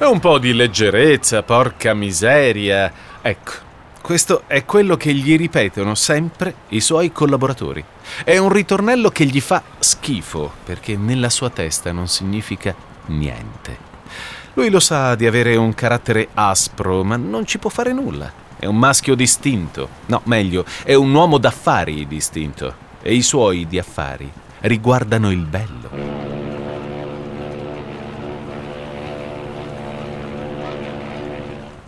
E un po' di leggerezza, porca miseria. Ecco, questo è quello che gli ripetono sempre i suoi collaboratori. È un ritornello che gli fa schifo, perché nella sua testa non significa niente. Lui lo sa di avere un carattere aspro, ma non ci può fare nulla. È un maschio distinto. No, meglio, è un uomo d'affari distinto. E i suoi di affari riguardano il bello.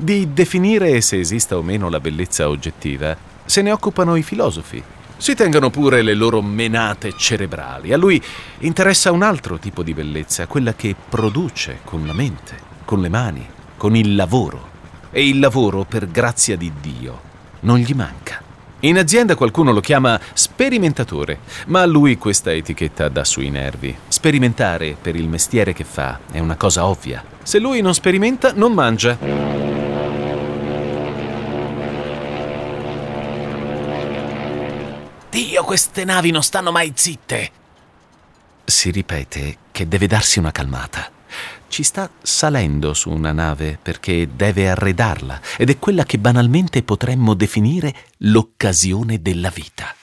Di definire se esista o meno la bellezza oggettiva se ne occupano i filosofi. Si tengano pure le loro menate cerebrali. A lui interessa un altro tipo di bellezza, quella che produce con la mente, con le mani, con il lavoro. E il lavoro, per grazia di Dio, non gli manca. In azienda qualcuno lo chiama sperimentatore, ma a lui questa etichetta dà sui nervi. Sperimentare per il mestiere che fa è una cosa ovvia. Se lui non sperimenta, non mangia. Dio, queste navi non stanno mai zitte! Si ripete che deve darsi una calmata. Ci sta salendo su una nave perché deve arredarla ed è quella che banalmente potremmo definire l'occasione della vita.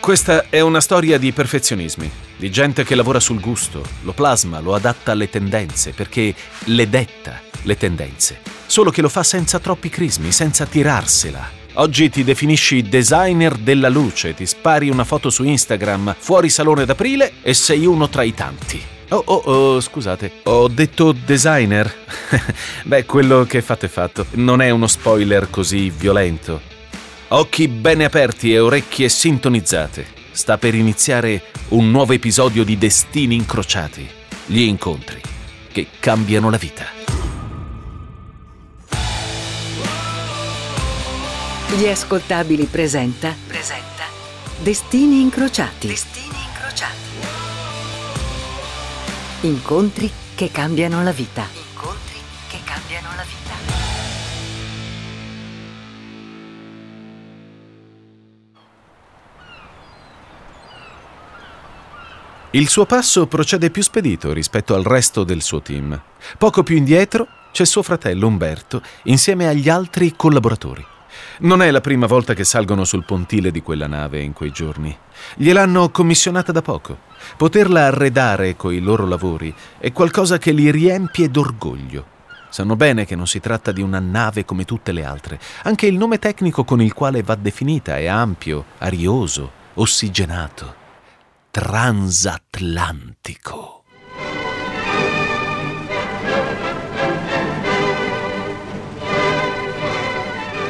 Questa è una storia di perfezionismi, di gente che lavora sul gusto, lo plasma, lo adatta alle tendenze, perché le detta le tendenze solo che lo fa senza troppi crismi, senza tirarsela. Oggi ti definisci designer della luce, ti spari una foto su Instagram fuori salone d'aprile e sei uno tra i tanti. Oh, oh, oh, scusate, ho detto designer? Beh, quello che fatto è fatto. Non è uno spoiler così violento. Occhi bene aperti e orecchie sintonizzate. Sta per iniziare un nuovo episodio di Destini incrociati. Gli incontri che cambiano la vita. Gli ascoltabili presenta. Presenta. Destini incrociati. Destini incrociati. Incontri che cambiano la vita. Incontri che cambiano la vita. Il suo passo procede più spedito rispetto al resto del suo team. Poco più indietro c'è suo fratello Umberto insieme agli altri collaboratori. Non è la prima volta che salgono sul pontile di quella nave in quei giorni. Gliel'hanno commissionata da poco. Poterla arredare coi loro lavori è qualcosa che li riempie d'orgoglio. Sanno bene che non si tratta di una nave come tutte le altre. Anche il nome tecnico con il quale va definita è ampio, arioso, ossigenato. Transatlantico.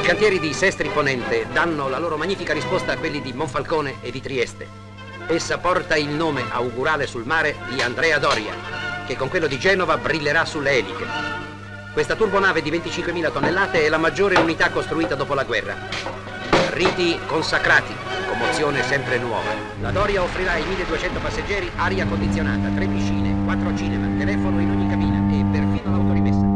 Cantieri di Sestri Ponente danno la loro magnifica risposta a quelli di Monfalcone e di Trieste. Essa porta il nome augurale sul mare di Andrea Doria, che con quello di Genova brillerà sulle eliche. Questa turbonave di 25.000 tonnellate è la maggiore unità costruita dopo la guerra. Riti consacrati, commozione sempre nuova. La Doria offrirà ai 1200 passeggeri aria condizionata, tre piscine, quattro cinema, telefono in ogni cabina e perfino l'autorimessa.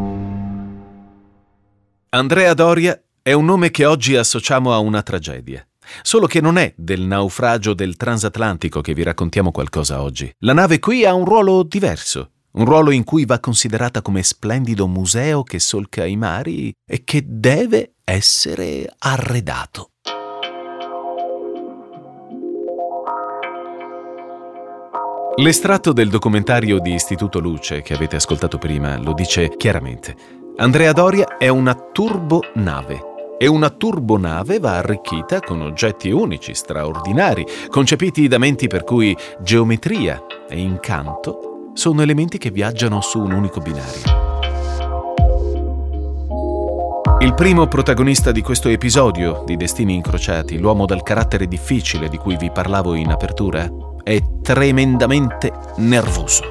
Andrea Doria è un nome che oggi associamo a una tragedia. Solo che non è del naufragio del transatlantico che vi raccontiamo qualcosa oggi. La nave qui ha un ruolo diverso, un ruolo in cui va considerata come splendido museo che solca i mari e che deve essere arredato. L'estratto del documentario di Istituto Luce che avete ascoltato prima lo dice chiaramente. Andrea Doria è una turbonave e una turbonave va arricchita con oggetti unici, straordinari, concepiti da menti per cui geometria e incanto sono elementi che viaggiano su un unico binario. Il primo protagonista di questo episodio di Destini Incrociati, l'uomo dal carattere difficile di cui vi parlavo in apertura, è tremendamente nervoso.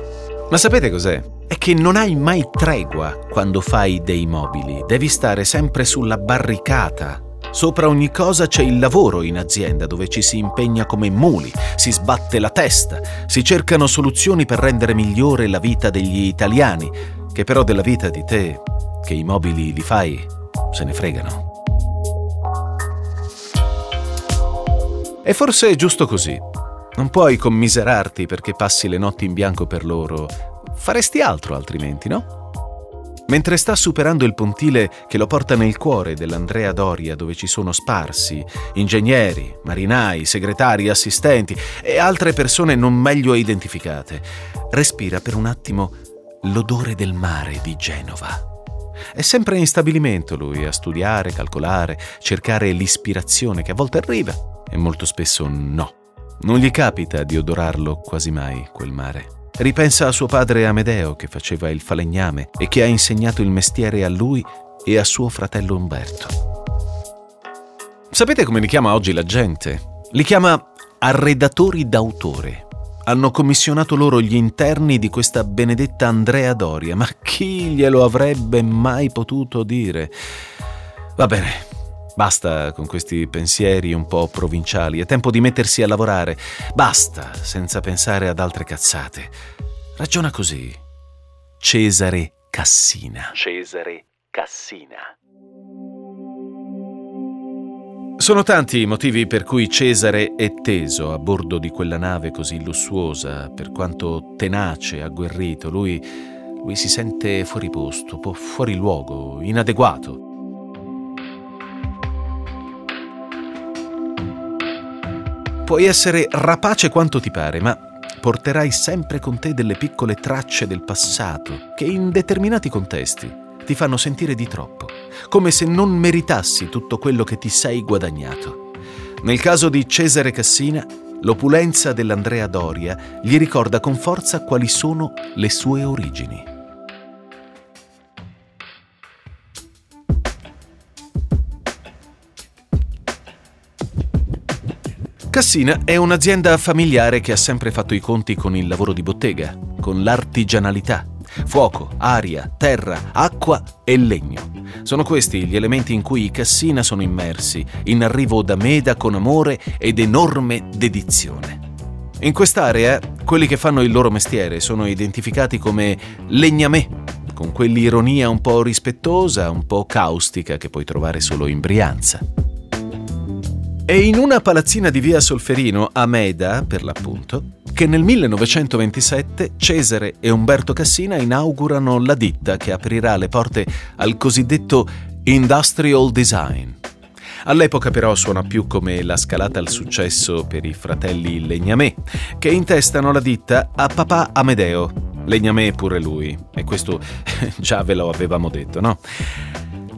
Ma sapete cos'è? È che non hai mai tregua quando fai dei mobili, devi stare sempre sulla barricata. Sopra ogni cosa c'è il lavoro in azienda dove ci si impegna come muli, si sbatte la testa, si cercano soluzioni per rendere migliore la vita degli italiani, che però della vita di te, che i mobili li fai, se ne fregano. E forse è giusto così. Non puoi commiserarti perché passi le notti in bianco per loro. Faresti altro altrimenti, no? Mentre sta superando il pontile che lo porta nel cuore dell'Andrea Doria, dove ci sono sparsi ingegneri, marinai, segretari, assistenti e altre persone non meglio identificate, respira per un attimo l'odore del mare di Genova. È sempre in stabilimento lui a studiare, calcolare, cercare l'ispirazione che a volte arriva e molto spesso no. Non gli capita di odorarlo quasi mai quel mare. Ripensa a suo padre Amedeo che faceva il falegname e che ha insegnato il mestiere a lui e a suo fratello Umberto. Sapete come li chiama oggi la gente? Li chiama arredatori d'autore hanno commissionato loro gli interni di questa benedetta Andrea Doria, ma chi glielo avrebbe mai potuto dire? Va bene, basta con questi pensieri un po' provinciali, è tempo di mettersi a lavorare, basta senza pensare ad altre cazzate. Ragiona così. Cesare Cassina. Cesare Cassina. Sono tanti i motivi per cui Cesare è teso a bordo di quella nave così lussuosa, per quanto tenace, agguerrito, lui, lui si sente fuori posto, fuori luogo, inadeguato. Puoi essere rapace quanto ti pare, ma porterai sempre con te delle piccole tracce del passato che in determinati contesti ti fanno sentire di troppo come se non meritassi tutto quello che ti sei guadagnato. Nel caso di Cesare Cassina, l'opulenza dell'Andrea Doria gli ricorda con forza quali sono le sue origini. Cassina è un'azienda familiare che ha sempre fatto i conti con il lavoro di bottega, con l'artigianalità, Fuoco, aria, terra, acqua e legno. Sono questi gli elementi in cui i Cassina sono immersi, in arrivo da Meda con amore ed enorme dedizione. In quest'area, quelli che fanno il loro mestiere sono identificati come legnamè, con quell'ironia un po' rispettosa, un po' caustica che puoi trovare solo in Brianza. E in una palazzina di via Solferino, a Meda, per l'appunto, che nel 1927 Cesare e Umberto Cassina inaugurano la ditta che aprirà le porte al cosiddetto industrial design. All'epoca però suona più come la scalata al successo per i fratelli Legnamè, che intestano la ditta a papà Amedeo. Legnamè pure lui, e questo già ve lo avevamo detto, no?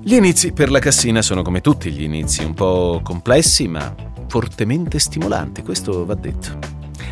Gli inizi per la Cassina sono come tutti gli inizi, un po' complessi ma fortemente stimolanti, questo va detto.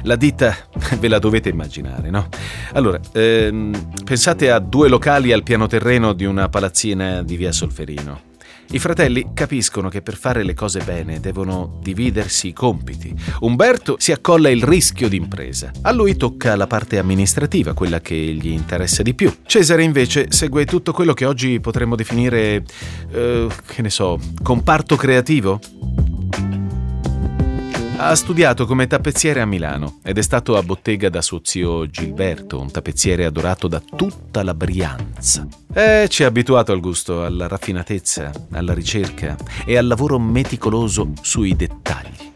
La ditta ve la dovete immaginare, no? Allora, ehm, pensate a due locali al piano terreno di una palazzina di via Solferino. I fratelli capiscono che per fare le cose bene devono dividersi i compiti. Umberto si accolla il rischio d'impresa. A lui tocca la parte amministrativa, quella che gli interessa di più. Cesare invece segue tutto quello che oggi potremmo definire, eh, che ne so, comparto creativo. Ha studiato come tappezziere a Milano ed è stato a bottega da suo zio Gilberto, un tappezziere adorato da tutta la Brianza. E ci ha abituato al gusto, alla raffinatezza, alla ricerca e al lavoro meticoloso sui dettagli.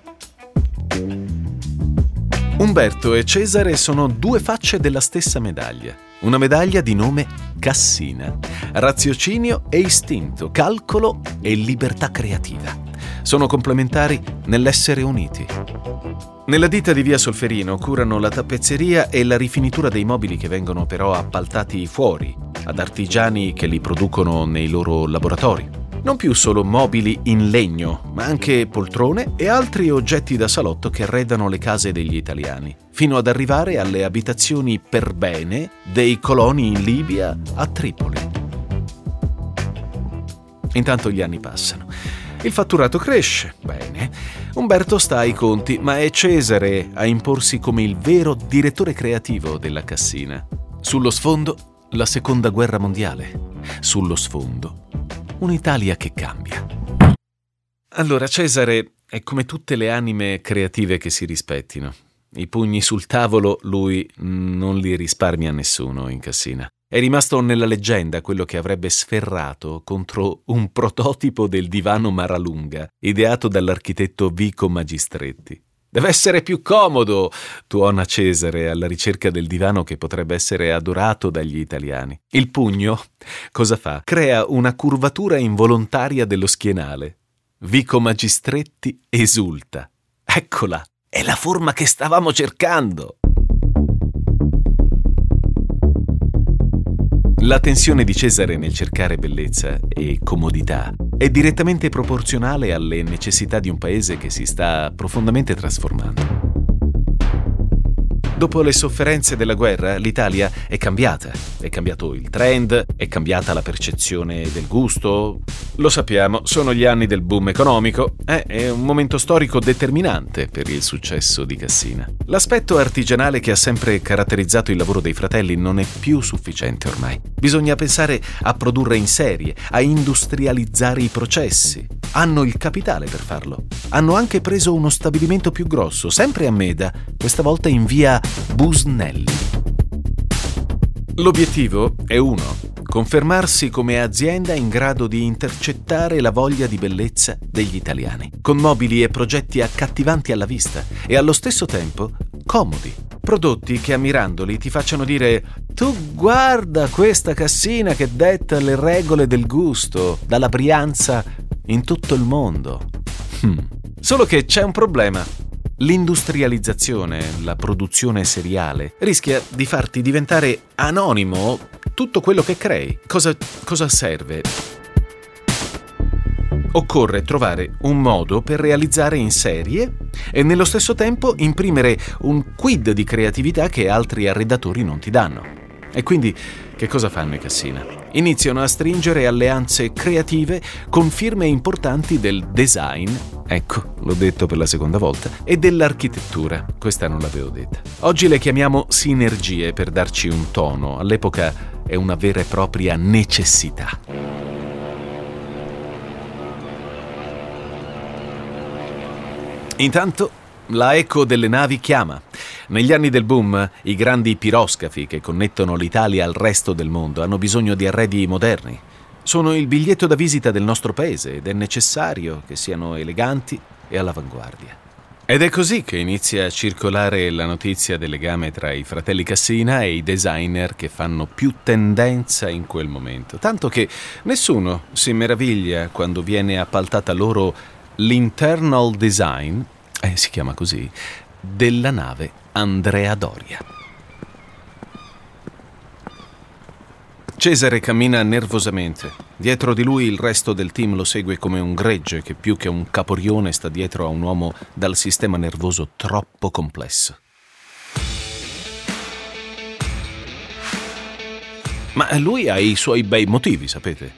Umberto e Cesare sono due facce della stessa medaglia. Una medaglia di nome Cassina. Raziocinio e istinto, calcolo e libertà creativa sono complementari nell'essere uniti. Nella ditta di via Solferino curano la tappezzeria e la rifinitura dei mobili che vengono però appaltati fuori, ad artigiani che li producono nei loro laboratori. Non più solo mobili in legno, ma anche poltrone e altri oggetti da salotto che arredano le case degli italiani, fino ad arrivare alle abitazioni per bene dei coloni in Libia a Tripoli. Intanto gli anni passano il fatturato cresce, bene. Umberto sta ai conti, ma è Cesare a imporsi come il vero direttore creativo della Cassina. Sullo sfondo, la seconda guerra mondiale. Sullo sfondo, un'Italia che cambia. Allora, Cesare è come tutte le anime creative che si rispettino. I pugni sul tavolo lui non li risparmia a nessuno in Cassina. È rimasto nella leggenda quello che avrebbe sferrato contro un prototipo del divano Maralunga, ideato dall'architetto Vico Magistretti. Deve essere più comodo, tuona Cesare alla ricerca del divano che potrebbe essere adorato dagli italiani. Il pugno, cosa fa? Crea una curvatura involontaria dello schienale. Vico Magistretti esulta. Eccola, è la forma che stavamo cercando. La tensione di Cesare nel cercare bellezza e comodità è direttamente proporzionale alle necessità di un paese che si sta profondamente trasformando. Dopo le sofferenze della guerra, l'Italia è cambiata. È cambiato il trend, è cambiata la percezione del gusto. Lo sappiamo, sono gli anni del boom economico. Eh, è un momento storico determinante per il successo di Cassina. L'aspetto artigianale che ha sempre caratterizzato il lavoro dei fratelli non è più sufficiente ormai. Bisogna pensare a produrre in serie, a industrializzare i processi. Hanno il capitale per farlo. Hanno anche preso uno stabilimento più grosso, sempre a Meda, questa volta in via Busnelli. L'obiettivo è uno, confermarsi come azienda in grado di intercettare la voglia di bellezza degli italiani, con mobili e progetti accattivanti alla vista e allo stesso tempo comodi. Prodotti che ammirandoli ti facciano dire tu guarda questa cassina che detta le regole del gusto, dalla Brianza in tutto il mondo. Hmm. Solo che c'è un problema. L'industrializzazione, la produzione seriale, rischia di farti diventare anonimo tutto quello che crei. Cosa, cosa serve? Occorre trovare un modo per realizzare in serie e nello stesso tempo imprimere un quid di creatività che altri arredatori non ti danno. E quindi che cosa fanno i Cassina? Iniziano a stringere alleanze creative con firme importanti del design, ecco, l'ho detto per la seconda volta, e dell'architettura. Questa non l'avevo detta. Oggi le chiamiamo sinergie per darci un tono, all'epoca è una vera e propria necessità. Intanto la eco delle navi chiama. Negli anni del boom, i grandi piroscafi che connettono l'Italia al resto del mondo hanno bisogno di arredi moderni. Sono il biglietto da visita del nostro paese ed è necessario che siano eleganti e all'avanguardia. Ed è così che inizia a circolare la notizia del legame tra i fratelli Cassina e i designer che fanno più tendenza in quel momento. Tanto che nessuno si meraviglia quando viene appaltata loro l'internal design, eh, si chiama così, della nave Andrea Doria. Cesare cammina nervosamente. Dietro di lui il resto del team lo segue come un gregge che più che un caporione sta dietro a un uomo dal sistema nervoso troppo complesso. Ma lui ha i suoi bei motivi, sapete.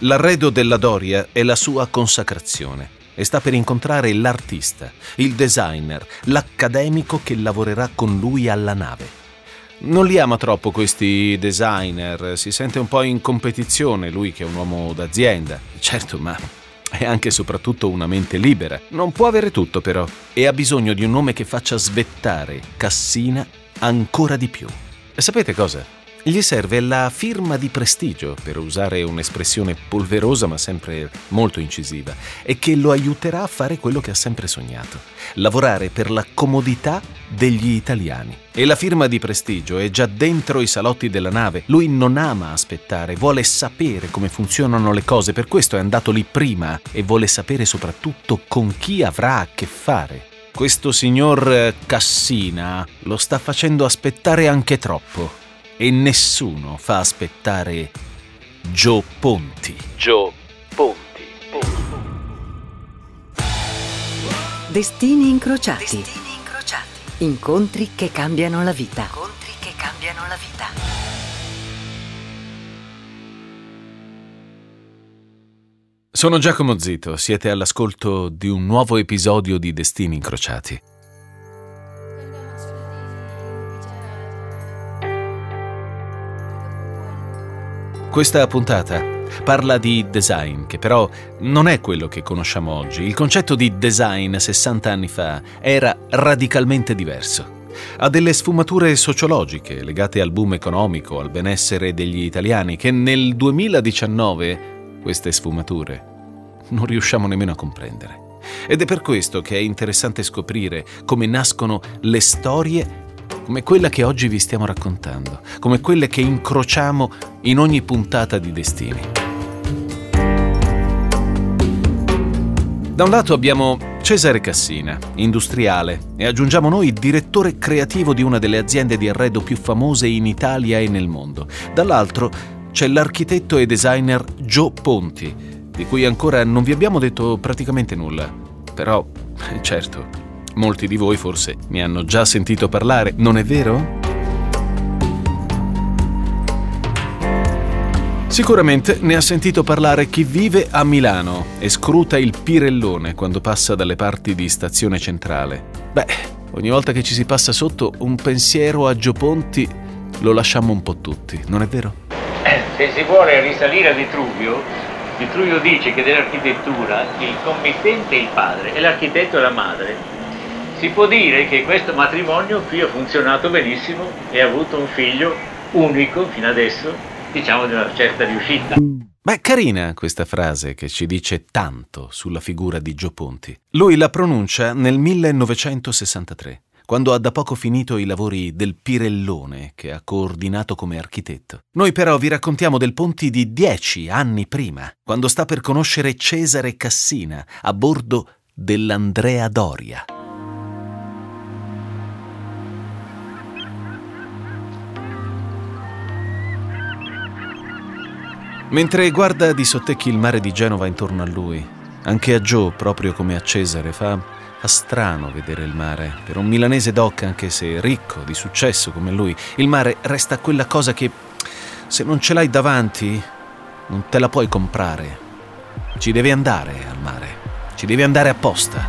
L'arredo della Doria è la sua consacrazione e sta per incontrare l'artista, il designer, l'accademico che lavorerà con lui alla nave. Non li ama troppo questi designer, si sente un po' in competizione, lui che è un uomo d'azienda. Certo, ma è anche e soprattutto una mente libera. Non può avere tutto però e ha bisogno di un nome che faccia svettare Cassina ancora di più. E sapete cosa? Gli serve la firma di prestigio, per usare un'espressione polverosa ma sempre molto incisiva, e che lo aiuterà a fare quello che ha sempre sognato, lavorare per la comodità degli italiani. E la firma di prestigio è già dentro i salotti della nave. Lui non ama aspettare, vuole sapere come funzionano le cose, per questo è andato lì prima e vuole sapere soprattutto con chi avrà a che fare. Questo signor Cassina lo sta facendo aspettare anche troppo e nessuno fa aspettare Joe Ponti. Joe Ponti. Destini incrociati. Destini incrociati. Incontri che cambiano la vita. Incontri che cambiano la vita. Sono Giacomo Zito, siete all'ascolto di un nuovo episodio di Destini incrociati. Questa puntata parla di design, che però non è quello che conosciamo oggi. Il concetto di design 60 anni fa era radicalmente diverso. Ha delle sfumature sociologiche legate al boom economico, al benessere degli italiani, che nel 2019 queste sfumature non riusciamo nemmeno a comprendere. Ed è per questo che è interessante scoprire come nascono le storie come quella che oggi vi stiamo raccontando, come quelle che incrociamo in ogni puntata di Destini. Da un lato abbiamo Cesare Cassina, industriale, e aggiungiamo noi direttore creativo di una delle aziende di arredo più famose in Italia e nel mondo. Dall'altro c'è l'architetto e designer Joe Ponti, di cui ancora non vi abbiamo detto praticamente nulla. Però, certo, molti di voi forse mi hanno già sentito parlare, non è vero? Sicuramente ne ha sentito parlare chi vive a Milano e scruta il Pirellone quando passa dalle parti di Stazione Centrale. Beh, ogni volta che ci si passa sotto, un pensiero a Gio Ponti lo lasciamo un po' tutti, non è vero? Eh, se si vuole risalire a Vitruvio, Vitruvio dice che dell'architettura il committente è il padre e l'architetto è la madre. Si può dire che questo matrimonio qui ha funzionato benissimo e ha avuto un figlio unico fino adesso diciamo di una certa riuscita. Beh, carina questa frase che ci dice tanto sulla figura di Gio Ponti. Lui la pronuncia nel 1963, quando ha da poco finito i lavori del Pirellone che ha coordinato come architetto. Noi però vi raccontiamo del Ponti di dieci anni prima, quando sta per conoscere Cesare Cassina a bordo dell'Andrea Doria. Mentre guarda di sottecchi il mare di Genova intorno a lui, anche a Joe, proprio come a Cesare, fa, fa strano vedere il mare. Per un milanese doc, anche se ricco, di successo come lui, il mare resta quella cosa che, se non ce l'hai davanti, non te la puoi comprare. Ci devi andare al mare, ci devi andare apposta.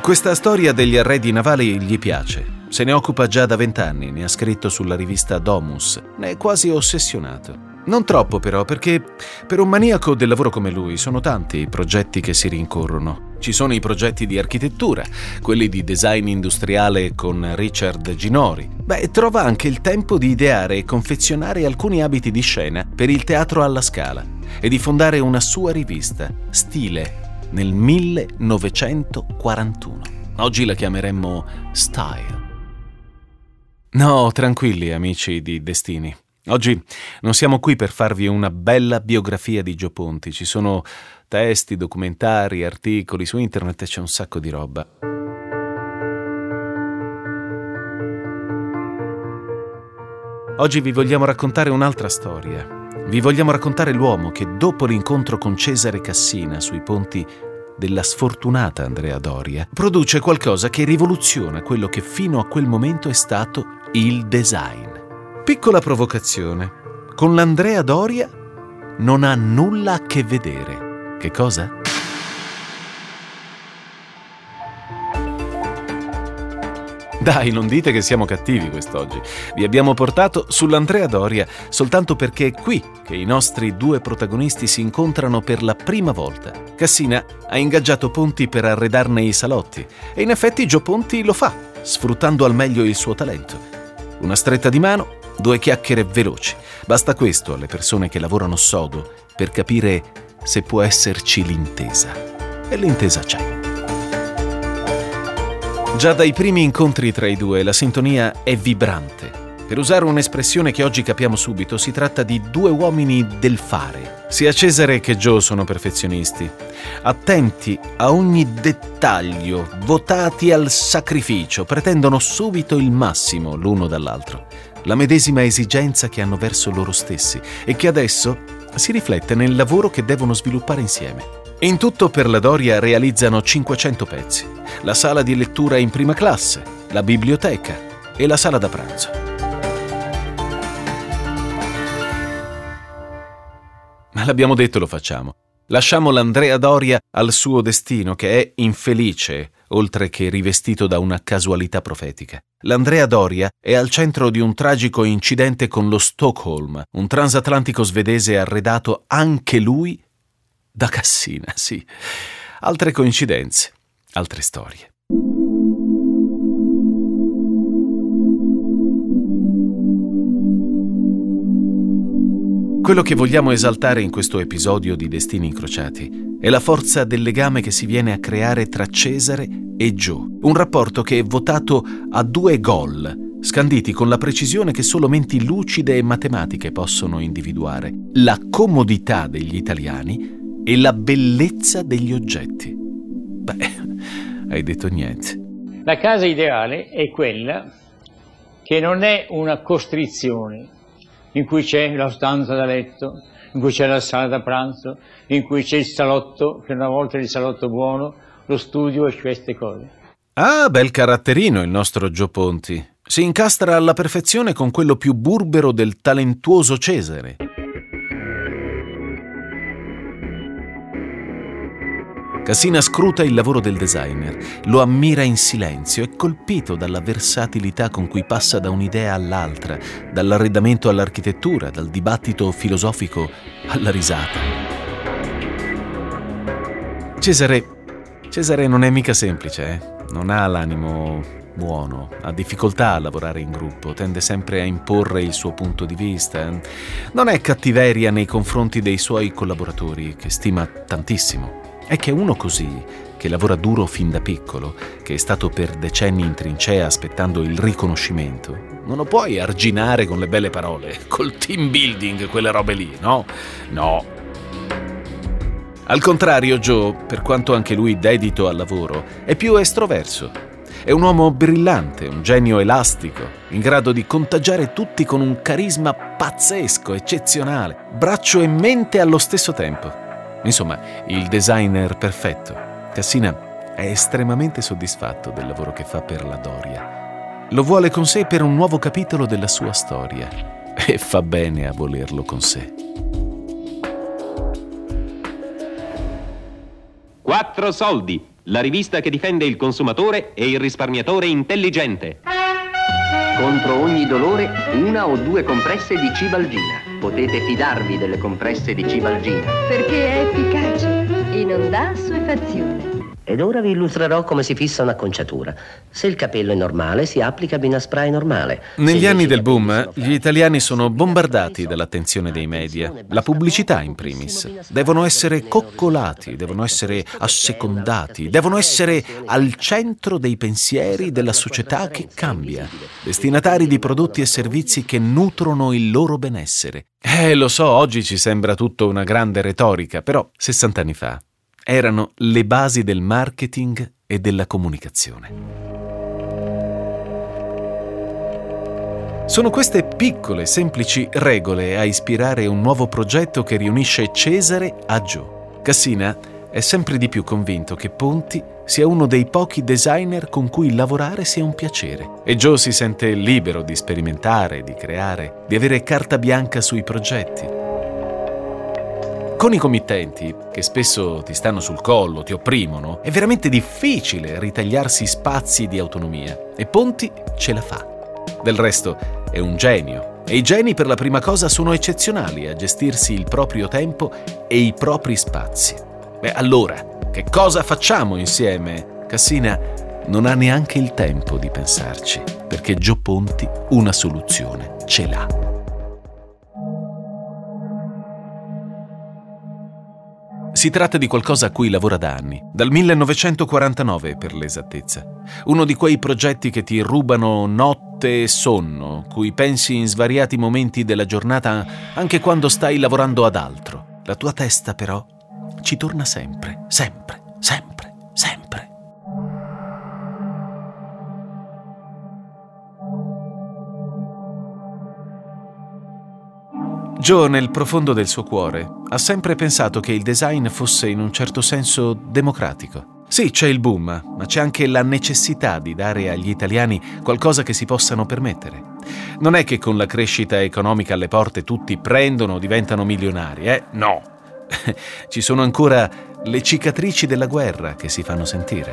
Questa storia degli arredi navali gli piace se ne occupa già da vent'anni, ne ha scritto sulla rivista Domus, ne è quasi ossessionato. Non troppo però, perché per un maniaco del lavoro come lui sono tanti i progetti che si rincorrono. Ci sono i progetti di architettura, quelli di design industriale con Richard Ginori. Beh, trova anche il tempo di ideare e confezionare alcuni abiti di scena per il teatro alla Scala e di fondare una sua rivista, Stile, nel 1941. Oggi la chiameremmo Style. No, tranquilli amici di Destini. Oggi non siamo qui per farvi una bella biografia di Gio Ponti. Ci sono testi, documentari, articoli su internet c'è un sacco di roba. Oggi vi vogliamo raccontare un'altra storia. Vi vogliamo raccontare l'uomo che dopo l'incontro con Cesare Cassina sui ponti della sfortunata Andrea Doria, produce qualcosa che rivoluziona quello che fino a quel momento è stato il design. Piccola provocazione. Con l'Andrea Doria non ha nulla a che vedere. Che cosa? Dai, non dite che siamo cattivi quest'oggi. Vi abbiamo portato sull'Andrea Doria soltanto perché è qui che i nostri due protagonisti si incontrano per la prima volta. Cassina ha ingaggiato Ponti per arredarne i salotti e in effetti Gio Ponti lo fa, sfruttando al meglio il suo talento. Una stretta di mano, due chiacchiere veloci. Basta questo alle persone che lavorano sodo per capire se può esserci l'intesa. E l'intesa c'è. Già dai primi incontri tra i due la sintonia è vibrante. Per usare un'espressione che oggi capiamo subito, si tratta di due uomini del fare. Sia Cesare che Joe sono perfezionisti, attenti a ogni dettaglio, votati al sacrificio, pretendono subito il massimo l'uno dall'altro, la medesima esigenza che hanno verso loro stessi e che adesso si riflette nel lavoro che devono sviluppare insieme. In tutto per la Doria realizzano 500 pezzi, la sala di lettura in prima classe, la biblioteca e la sala da pranzo. Ma l'abbiamo detto lo facciamo. Lasciamo l'Andrea Doria al suo destino, che è infelice, oltre che rivestito da una casualità profetica. L'Andrea Doria è al centro di un tragico incidente con lo Stockholm, un transatlantico svedese arredato anche lui da Cassina, sì. Altre coincidenze, altre storie. Quello che vogliamo esaltare in questo episodio di Destini Incrociati è la forza del legame che si viene a creare tra Cesare e Joe, un rapporto che è votato a due gol, scanditi con la precisione che solo menti lucide e matematiche possono individuare, la comodità degli italiani e la bellezza degli oggetti. Beh, hai detto niente. La casa ideale è quella che non è una costrizione, in cui c'è la stanza da letto, in cui c'è la sala da pranzo, in cui c'è il salotto, che una volta è il salotto buono, lo studio e queste cose. Ah, bel caratterino il nostro Gio Ponti. Si incastra alla perfezione con quello più burbero del talentuoso Cesare. Cassina scruta il lavoro del designer, lo ammira in silenzio, è colpito dalla versatilità con cui passa da un'idea all'altra, dall'arredamento all'architettura, dal dibattito filosofico alla risata. Cesare. Cesare non è mica semplice, eh? Non ha l'animo buono, ha difficoltà a lavorare in gruppo, tende sempre a imporre il suo punto di vista. Non è cattiveria nei confronti dei suoi collaboratori, che stima tantissimo. È che uno così, che lavora duro fin da piccolo, che è stato per decenni in trincea aspettando il riconoscimento, non lo puoi arginare con le belle parole, col team building, quelle robe lì, no? No. Al contrario, Joe, per quanto anche lui dedito al lavoro, è più estroverso. È un uomo brillante, un genio elastico, in grado di contagiare tutti con un carisma pazzesco, eccezionale, braccio e mente allo stesso tempo. Insomma, il designer perfetto. Cassina è estremamente soddisfatto del lavoro che fa per la Doria. Lo vuole con sé per un nuovo capitolo della sua storia e fa bene a volerlo con sé. Quattro soldi, la rivista che difende il consumatore e il risparmiatore intelligente. Contro ogni dolore, una o due compresse di Cibalgina. Potete fidarvi delle compresse di Cibalgina. Perché è efficace e non dà assuefazione. Ed ora vi illustrerò come si fissa un'acconciatura. Se il capello è normale, si applica Binaspray normale. Negli anni del boom, gli italiani sono bombardati dall'attenzione dei media, la pubblicità in primis. Devono essere coccolati, devono essere assecondati, devono essere al centro dei pensieri della società che cambia, destinatari di prodotti e servizi che nutrono il loro benessere. Eh, lo so, oggi ci sembra tutto una grande retorica, però 60 anni fa erano le basi del marketing e della comunicazione. Sono queste piccole, semplici regole a ispirare un nuovo progetto che riunisce Cesare a Joe. Cassina è sempre di più convinto che Ponti sia uno dei pochi designer con cui lavorare sia un piacere e Joe si sente libero di sperimentare, di creare, di avere carta bianca sui progetti. Con i committenti, che spesso ti stanno sul collo, ti opprimono, è veramente difficile ritagliarsi spazi di autonomia e Ponti ce la fa. Del resto è un genio e i geni per la prima cosa sono eccezionali a gestirsi il proprio tempo e i propri spazi. Beh, allora, che cosa facciamo insieme? Cassina non ha neanche il tempo di pensarci, perché Gio Ponti una soluzione ce l'ha. Si tratta di qualcosa a cui lavora da anni, dal 1949 per l'esattezza. Uno di quei progetti che ti rubano notte e sonno, cui pensi in svariati momenti della giornata anche quando stai lavorando ad altro. La tua testa però ci torna sempre, sempre, sempre, sempre. Joe, nel profondo del suo cuore, ha sempre pensato che il design fosse in un certo senso democratico. Sì, c'è il boom, ma c'è anche la necessità di dare agli italiani qualcosa che si possano permettere. Non è che con la crescita economica alle porte tutti prendono o diventano milionari, eh? No. Ci sono ancora le cicatrici della guerra che si fanno sentire.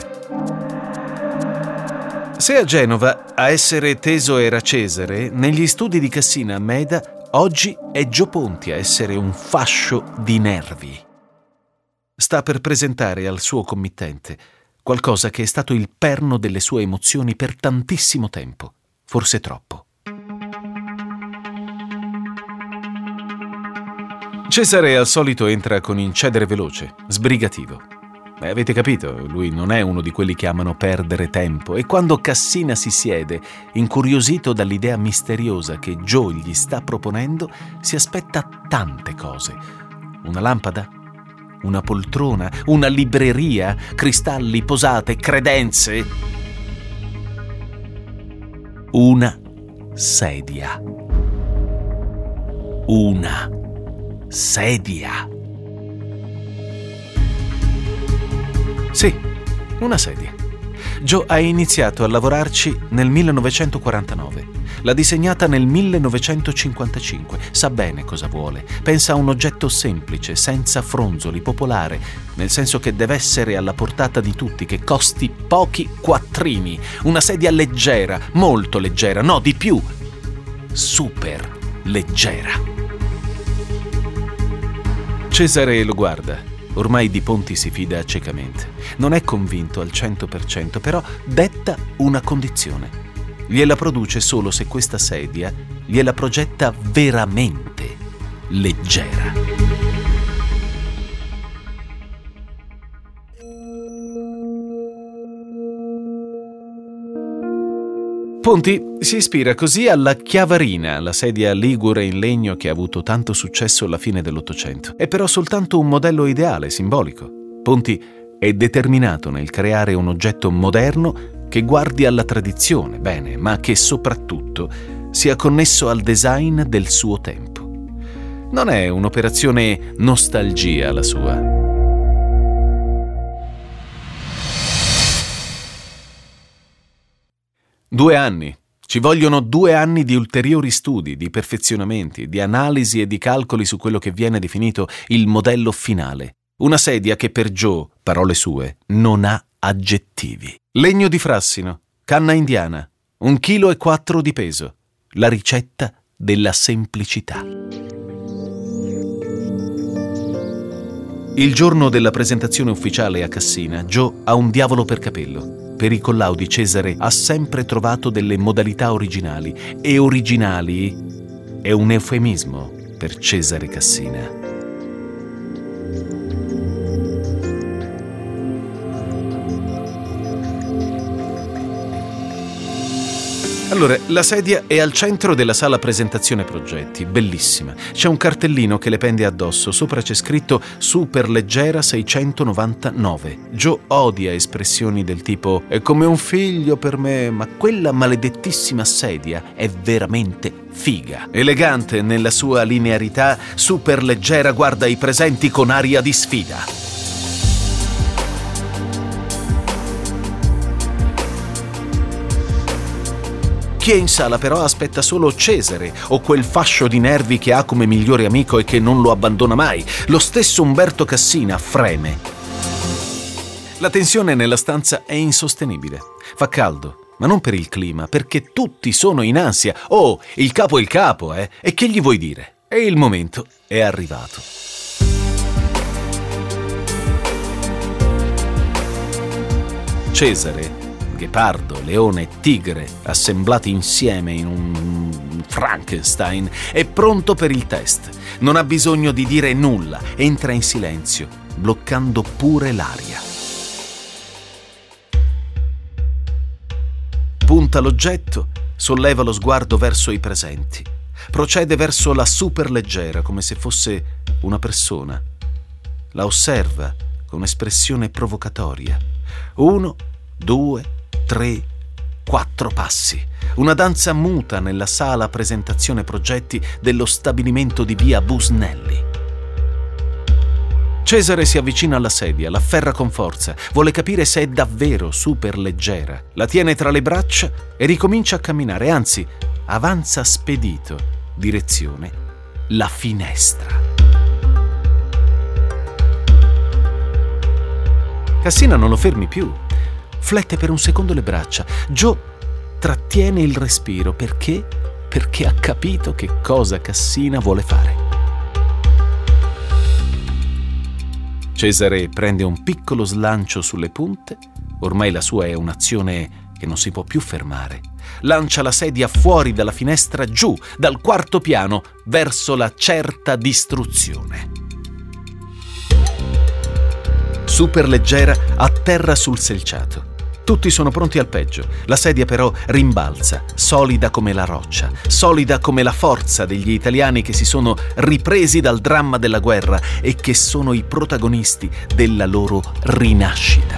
Se a Genova a essere teso era Cesare, negli studi di Cassina a Meda Oggi è Gio Ponti a essere un fascio di nervi. Sta per presentare al suo committente qualcosa che è stato il perno delle sue emozioni per tantissimo tempo, forse troppo. Cesare al solito entra con incedere veloce, sbrigativo. Beh, avete capito, lui non è uno di quelli che amano perdere tempo e quando Cassina si siede, incuriosito dall'idea misteriosa che Joe gli sta proponendo, si aspetta tante cose. Una lampada? Una poltrona? Una libreria? Cristalli, posate, credenze? Una sedia. Una sedia. Sì, una sedia. Joe ha iniziato a lavorarci nel 1949. L'ha disegnata nel 1955. Sa bene cosa vuole. Pensa a un oggetto semplice, senza fronzoli, popolare, nel senso che deve essere alla portata di tutti, che costi pochi quattrini. Una sedia leggera, molto leggera, no, di più. Super leggera. Cesare lo guarda. Ormai di Ponti si fida ciecamente. Non è convinto al 100%, però detta una condizione. Gliela produce solo se questa sedia gliela progetta veramente leggera. Ponti si ispira così alla chiavarina, la sedia ligure in legno che ha avuto tanto successo alla fine dell'Ottocento. È però soltanto un modello ideale, simbolico. Ponti è determinato nel creare un oggetto moderno che guardi alla tradizione, bene, ma che soprattutto sia connesso al design del suo tempo. Non è un'operazione nostalgia la sua. Due anni. Ci vogliono due anni di ulteriori studi, di perfezionamenti, di analisi e di calcoli su quello che viene definito il modello finale. Una sedia che per Joe, parole sue, non ha aggettivi. Legno di frassino, canna indiana, un chilo e quattro di peso. La ricetta della semplicità. Il giorno della presentazione ufficiale a Cassina, Joe ha un diavolo per capello per i collaudi Cesare ha sempre trovato delle modalità originali e originali è un eufemismo per Cesare Cassina. Allora, la sedia è al centro della sala presentazione progetti, bellissima. C'è un cartellino che le pende addosso, sopra c'è scritto Super leggera 699. Joe odia espressioni del tipo è come un figlio per me, ma quella maledettissima sedia è veramente figa. Elegante nella sua linearità, super leggera guarda i presenti con aria di sfida. Chi è in sala però aspetta solo Cesare o quel fascio di nervi che ha come migliore amico e che non lo abbandona mai. Lo stesso Umberto Cassina freme. La tensione nella stanza è insostenibile. Fa caldo, ma non per il clima, perché tutti sono in ansia. Oh, il capo è il capo, eh? E che gli vuoi dire? E il momento è arrivato. Cesare ghepardo, leone e tigre assemblati insieme in un Frankenstein, è pronto per il test. Non ha bisogno di dire nulla, entra in silenzio, bloccando pure l'aria. Punta l'oggetto, solleva lo sguardo verso i presenti. Procede verso la superleggera come se fosse una persona. La osserva con espressione provocatoria. Uno, due, tre, quattro passi. Una danza muta nella sala presentazione progetti dello stabilimento di via Busnelli. Cesare si avvicina alla sedia, l'afferra con forza, vuole capire se è davvero super leggera. La tiene tra le braccia e ricomincia a camminare, anzi, avanza spedito, direzione la finestra. Cassina non lo fermi più flette per un secondo le braccia. Joe trattiene il respiro perché? Perché ha capito che cosa Cassina vuole fare. Cesare prende un piccolo slancio sulle punte, ormai la sua è un'azione che non si può più fermare. lancia la sedia fuori dalla finestra giù, dal quarto piano, verso la certa distruzione. Superleggera atterra sul selciato. Tutti sono pronti al peggio. La sedia però rimbalza, solida come la roccia, solida come la forza degli italiani che si sono ripresi dal dramma della guerra e che sono i protagonisti della loro rinascita.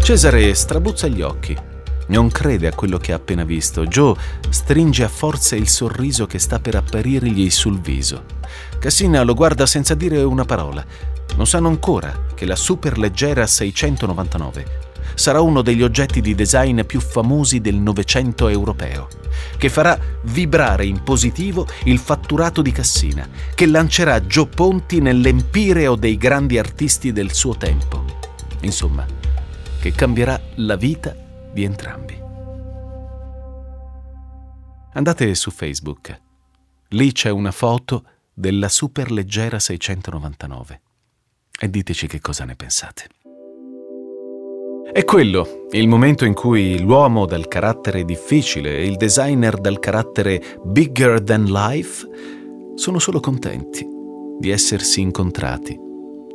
Cesare strabuzza gli occhi. Non crede a quello che ha appena visto. Joe stringe a forza il sorriso che sta per apparirgli sul viso. Cassina lo guarda senza dire una parola. Non sanno ancora che la superleggera 699 sarà uno degli oggetti di design più famosi del Novecento europeo, che farà vibrare in positivo il fatturato di Cassina, che lancerà Joe Ponti nell'empireo dei grandi artisti del suo tempo. Insomma, che cambierà la vita di entrambi. Andate su Facebook. Lì c'è una foto della superleggera 699 e diteci che cosa ne pensate. È quello il momento in cui l'uomo dal carattere difficile e il designer dal carattere bigger than life sono solo contenti di essersi incontrati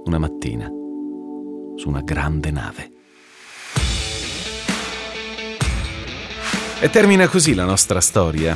una mattina su una grande nave. E termina così la nostra storia,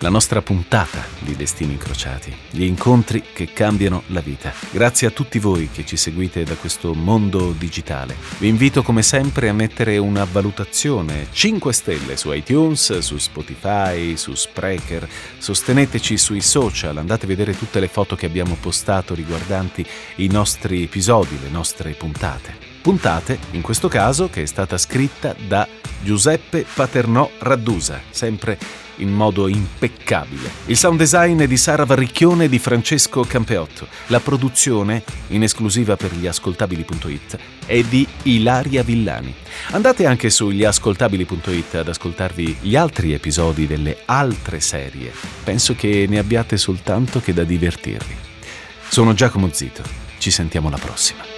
la nostra puntata di Destini Incrociati, gli incontri che cambiano la vita. Grazie a tutti voi che ci seguite da questo mondo digitale. Vi invito come sempre a mettere una valutazione 5 stelle su iTunes, su Spotify, su Sprecher. Sosteneteci sui social, andate a vedere tutte le foto che abbiamo postato riguardanti i nostri episodi, le nostre puntate. Puntate, in questo caso, che è stata scritta da Giuseppe Paternò Raddusa, sempre in modo impeccabile. Il sound design è di Sara Varricchione e di Francesco Campeotto. La produzione, in esclusiva per gli ascoltabili.it, è di Ilaria Villani. Andate anche su gliascoltabili.it ad ascoltarvi gli altri episodi delle altre serie. Penso che ne abbiate soltanto che da divertirvi. Sono Giacomo Zito. Ci sentiamo alla prossima.